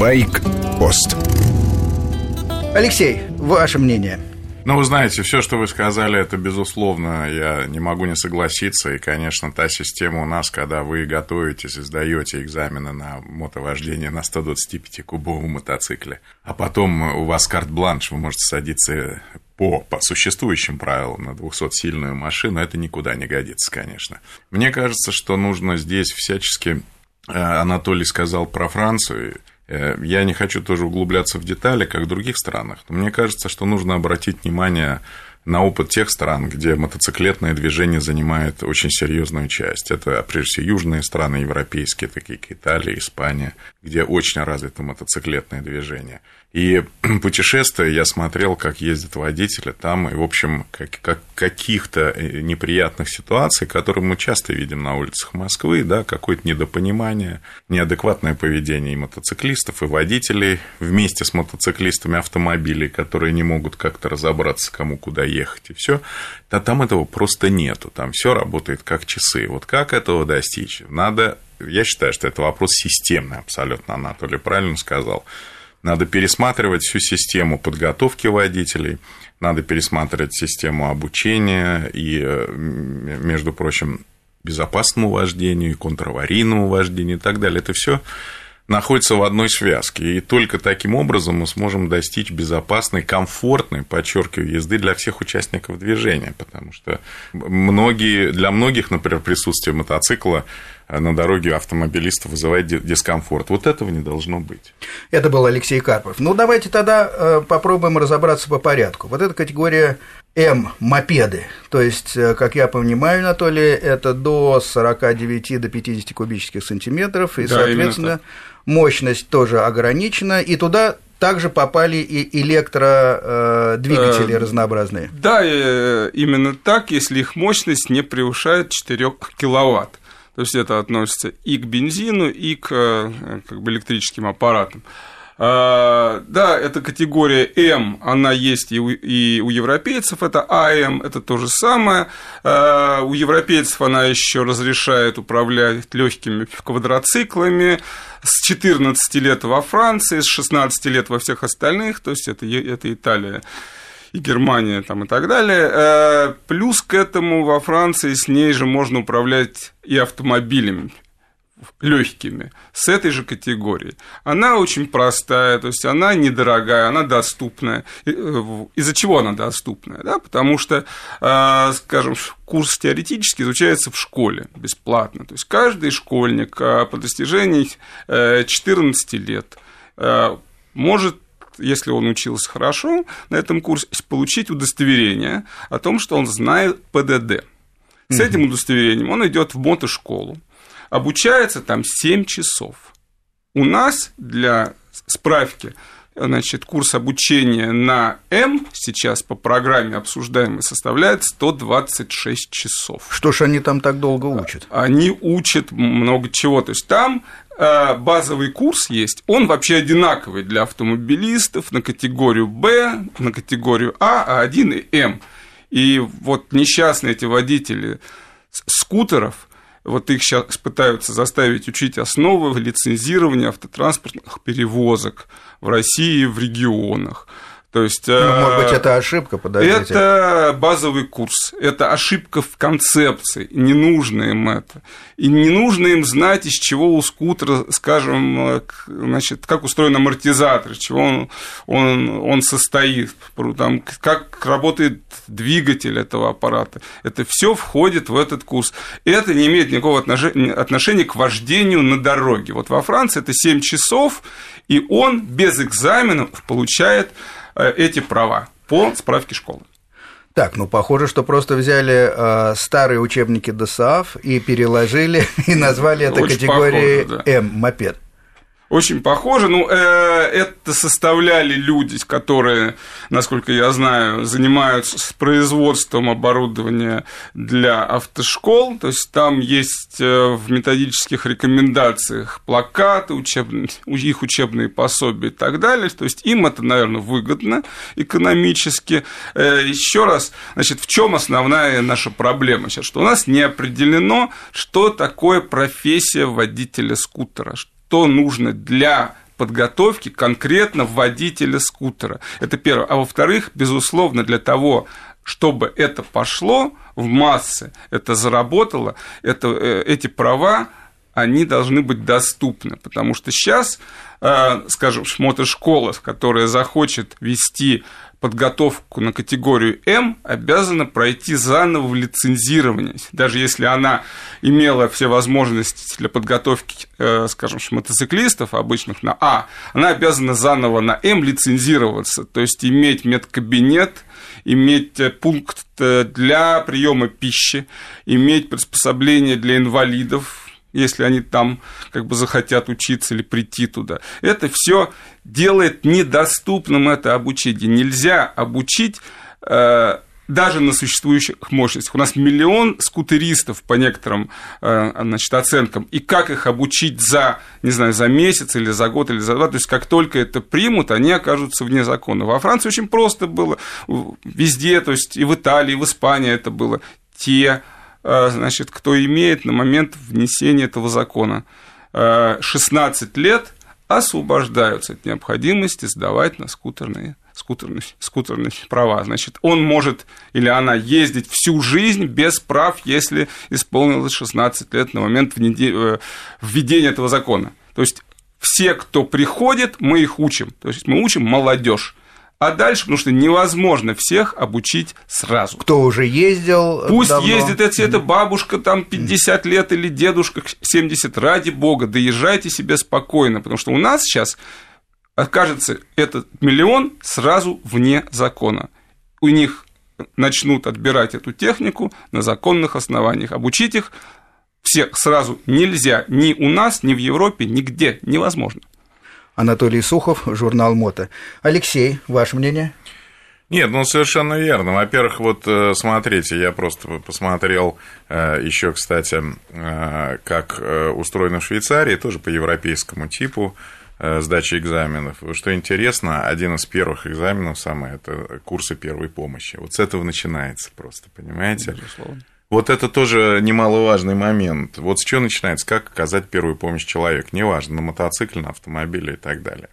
Байк-пост. Алексей, ваше мнение? Ну, вы знаете, все, что вы сказали, это безусловно, я не могу не согласиться. И, конечно, та система у нас, когда вы готовитесь и сдаете экзамены на мотовождение на 125-кубовом мотоцикле, а потом у вас карт-бланш, вы можете садиться по, по существующим правилам на 200-сильную машину, это никуда не годится, конечно. Мне кажется, что нужно здесь всячески э, Анатолий сказал про Францию. Э, я не хочу тоже углубляться в детали, как в других странах, но мне кажется, что нужно обратить внимание на опыт тех стран, где мотоциклетное движение занимает очень серьезную часть. Это, прежде всего, южные страны европейские, такие как Италия, Испания, где очень развито мотоциклетное движение. И путешествуя, я смотрел, как ездят водители там, и, в общем, как, как каких-то э, неприятных ситуаций, которые мы часто видим на улицах Москвы, да, какое-то недопонимание, неадекватное поведение и мотоциклистов, и водителей вместе с мотоциклистами автомобилей, которые не могут как-то разобраться, кому куда ехать, и все. Да там этого просто нету, там все работает как часы. Вот как этого достичь? Надо, я считаю, что это вопрос системный абсолютно, Анатолий правильно сказал надо пересматривать всю систему подготовки водителей, надо пересматривать систему обучения и, между прочим, безопасному вождению, и контраварийному вождению и так далее. Это все находится в одной связке. И только таким образом мы сможем достичь безопасной, комфортной, подчеркиваю, езды для всех участников движения. Потому что многие, для многих, например, присутствие мотоцикла на дороге автомобилиста вызывает дискомфорт. Вот этого не должно быть. Это был Алексей Карпов. Ну, давайте тогда э, попробуем разобраться по порядку. Вот эта категория М – мопеды. То есть, э, как я понимаю, Анатолий, это до 49 до 50 кубических сантиметров, и, да, соответственно, мощность тоже ограничена, и туда также попали и электродвигатели э, разнообразные. Да, именно так, если их мощность не превышает 4 киловатт. То есть это относится и к бензину, и к э, как бы, электрическим аппаратам. А, да, эта категория М, она есть и у, и у европейцев, это АМ, это то же самое. А, у европейцев она еще разрешает управлять легкими квадроциклами с 14 лет во Франции, с 16 лет во всех остальных, то есть это, это Италия и Германия там, и так далее. Э, плюс к этому во Франции с ней же можно управлять и автомобилями легкими с этой же категории. Она очень простая, то есть она недорогая, она доступная. Э, из-за чего она доступная? Да? Потому что, э, скажем, курс теоретически изучается в школе бесплатно. То есть каждый школьник по достижении 14 лет может если он учился хорошо на этом курсе, получить удостоверение о том, что он знает ПДД. С этим удостоверением он идет в мотошколу, обучается там 7 часов. У нас для справки значит, курс обучения на М сейчас по программе обсуждаемой составляет 126 часов. Что ж они там так долго учат? Они учат много чего. То есть там Э, базовый курс есть, он вообще одинаковый для автомобилистов на категорию Б, на категорию А, А1 и М. И вот несчастные эти водители скутеров, вот их сейчас пытаются заставить учить основы лицензирования автотранспортных перевозок в России и в регионах. То есть, ну, может быть, э, это ошибка, подождите. Это базовый курс, это ошибка в концепции, не нужно им это. И не нужно им знать, из чего у скутера, скажем, э, значит, как устроен амортизатор, из чего он, он, он состоит, там, как работает двигатель этого аппарата. Это все входит в этот курс. Это не имеет никакого отношения к вождению на дороге. Вот во Франции это 7 часов, и он без экзаменов получает эти права по справке школы. Так, ну похоже, что просто взяли э, старые учебники ДОСААФ и переложили и назвали это Очень категорией похоже, да. М мопед. Очень похоже. Ну, э, это составляли люди, которые, насколько я знаю, занимаются с производством оборудования для автошкол. То есть там есть э, в методических рекомендациях плакаты, учебные, их учебные пособия и так далее. То есть им это, наверное, выгодно экономически. Э, еще раз, значит, в чем основная наша проблема сейчас? Что у нас не определено, что такое профессия водителя скутера, что нужно для подготовки конкретно водителя скутера. Это первое. А во-вторых, безусловно, для того, чтобы это пошло в массы, это заработало, это, э, эти права, они должны быть доступны, потому что сейчас, э, скажем, мотошкола, которая захочет вести подготовку на категорию М обязана пройти заново в лицензирование. Даже если она имела все возможности для подготовки, э, скажем, мотоциклистов обычных на А, она обязана заново на М лицензироваться, то есть иметь медкабинет, иметь э, пункт э, для приема пищи, иметь приспособление для инвалидов, если они там как бы захотят учиться или прийти туда. Это все делает недоступным это обучение. Нельзя обучить э, даже на существующих мощностях. У нас миллион скутеристов по некоторым э, значит, оценкам. И как их обучить за, не знаю, за месяц или за год или за два? То есть, как только это примут, они окажутся вне закона. Во Франции очень просто было. Везде, то есть и в Италии, и в Испании это было. Те значит, кто имеет на момент внесения этого закона 16 э, лет, освобождаются от необходимости сдавать на скутерные, скутерные, скутерные права. Значит, он может или она ездить всю жизнь без прав, если исполнилось 16 лет на момент э, введения этого закона. То есть все, кто приходит, мы их учим. То есть мы учим молодежь. А дальше, потому что невозможно всех обучить сразу. Кто уже ездил Пусть давно. ездит, если это бабушка там 50 лет или дедушка 70, ради бога, доезжайте себе спокойно, потому что у нас сейчас окажется этот миллион сразу вне закона. У них начнут отбирать эту технику на законных основаниях. Обучить их всех сразу нельзя ни у нас, ни в Европе, нигде невозможно. Анатолий Сухов, журнал «Мото». Алексей, ваше мнение? Нет, ну совершенно верно. Во-первых, вот э, смотрите, я просто посмотрел э, еще, кстати, э, как устроено в Швейцарии, тоже по европейскому типу сдачи экзаменов. Что интересно, один из первых экзаменов самое это курсы первой помощи. Вот с этого начинается просто, понимаете? Безусловно. Вот это тоже немаловажный момент. Вот с чего начинается? Как оказать первую помощь человеку? Неважно, на мотоцикле, на автомобиле и так далее.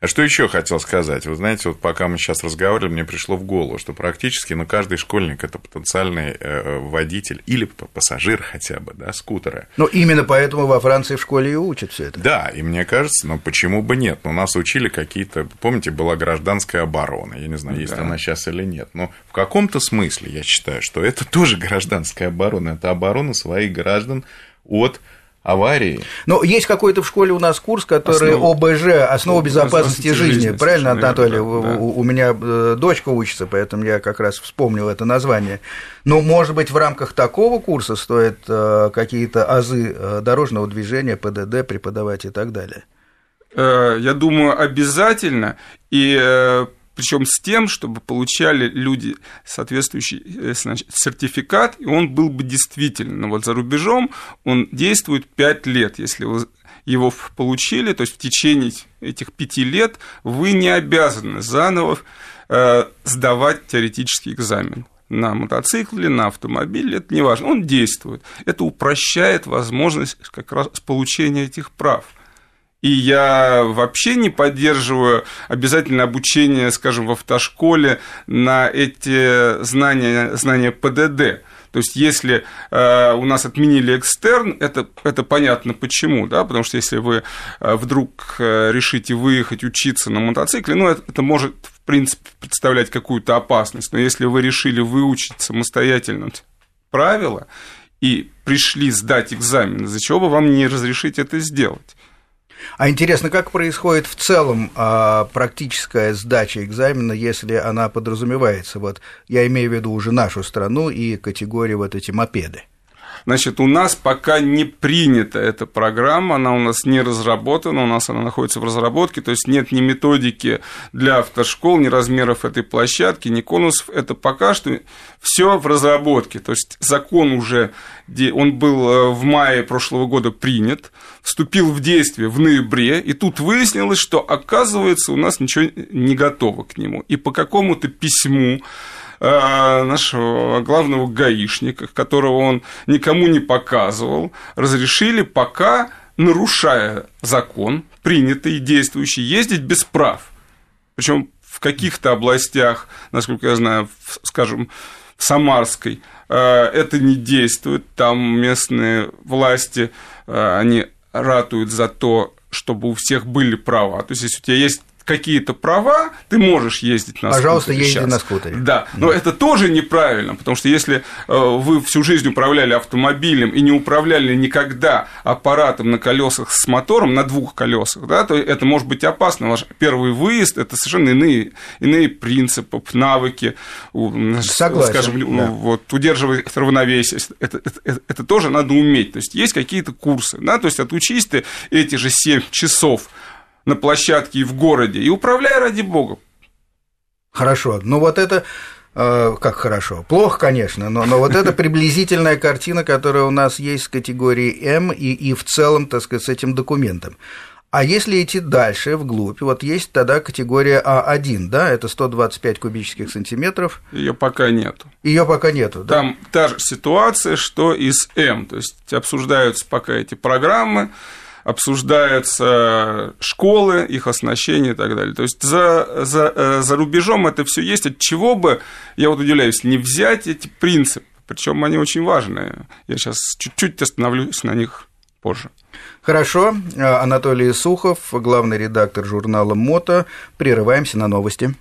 А что еще хотел сказать? Вы знаете, вот пока мы сейчас разговаривали, мне пришло в голову, что практически ну, каждый школьник это потенциальный э, водитель или пассажир хотя бы, да, скутера. Ну, именно поэтому во Франции в школе и учат все это. Да, и мне кажется, ну почему бы нет? Ну, нас учили какие-то, помните, была гражданская оборона, я не знаю, есть да. она сейчас или нет, но в каком-то смысле я считаю, что это тоже гражданская оборона, это оборона своих граждан от аварии. Но есть какой-то в школе у нас курс, который Основа... ОБЖ, основа безопасности жизни, жизни правильно, Анатолий? Да, да. У, у меня э, дочка учится, поэтому я как раз вспомнил это название. Но, может быть, в рамках такого курса стоит э, какие-то азы э, дорожного движения, ПДД преподавать и так далее? Я думаю, обязательно. И причем с тем, чтобы получали люди соответствующий э, значит, сертификат, и он был бы действительно. Вот за рубежом он действует 5 лет, если вы его получили, то есть в течение этих пяти лет вы не обязаны заново э, сдавать теоретический экзамен на мотоцикле, на автомобиле, это не важно, он действует. Это упрощает возможность как раз получения этих прав. И я вообще не поддерживаю обязательное обучение, скажем, в автошколе на эти знания, знания ПДД. То есть, если э, у нас отменили экстерн, это, это понятно почему, да, потому что если вы э, вдруг э, решите выехать учиться на мотоцикле, ну, это, это может, в принципе, представлять какую-то опасность, но если вы решили выучить самостоятельно правила и пришли сдать экзамен, из-за чего бы вам не разрешить это сделать? А интересно, как происходит в целом а, практическая сдача экзамена, если она подразумевается? Вот я имею в виду уже нашу страну и категорию вот эти мопеды. Значит, у нас пока не принята эта программа, она у нас не разработана, у нас она находится в разработке, то есть нет ни методики для автошкол, ни размеров этой площадки, ни конусов. Это пока что все в разработке. То есть закон уже, он был э, в мае прошлого года принят, вступил в действие в ноябре, и тут выяснилось, что оказывается у нас ничего не готово к нему. И по какому-то письму нашего главного гаишника, которого он никому не показывал, разрешили пока нарушая закон, принятый и действующий, ездить без прав. Причем в каких-то областях, насколько я знаю, в, скажем, в Самарской, э, это не действует. Там местные власти, э, они ратуют за то, чтобы у всех были права. То есть, если у тебя есть какие-то права, ты можешь ездить на Пожалуйста, скутере. езди сейчас. на скутере. Да, но это тоже неправильно, потому что если э, вы всю жизнь управляли автомобилем и не управляли никогда аппаратом на колесах с мотором, на двух колесах, да, то это может быть опасно. Ваш первый выезд – это совершенно иные, иные принципы, навыки, Согласен, скажем, да. вот, удерживать равновесие. Это, это, это тоже надо уметь. То есть есть какие-то курсы, да, то есть отучись ты эти же 7 часов на площадке и в городе, и управляй ради бога. Хорошо. Ну вот это э, как хорошо. Плохо, конечно, но, но вот это приблизительная картина, которая у нас есть с категории М и, и в целом, так сказать, с этим документом. А если идти дальше, вглубь, вот есть тогда категория А1, да, это 125 кубических сантиметров. Ее пока нету. Ее пока нету, да? Там та же ситуация, что и с М. То есть обсуждаются пока эти программы, обсуждаются школы, их оснащение и так далее. То есть за, за, э, за рубежом это все есть, от чего бы, я вот удивляюсь, не взять эти принципы, причем они очень важные. Я сейчас чуть-чуть остановлюсь на них позже. Хорошо. Анатолий Сухов, главный редактор журнала «Мото». Прерываемся на новости.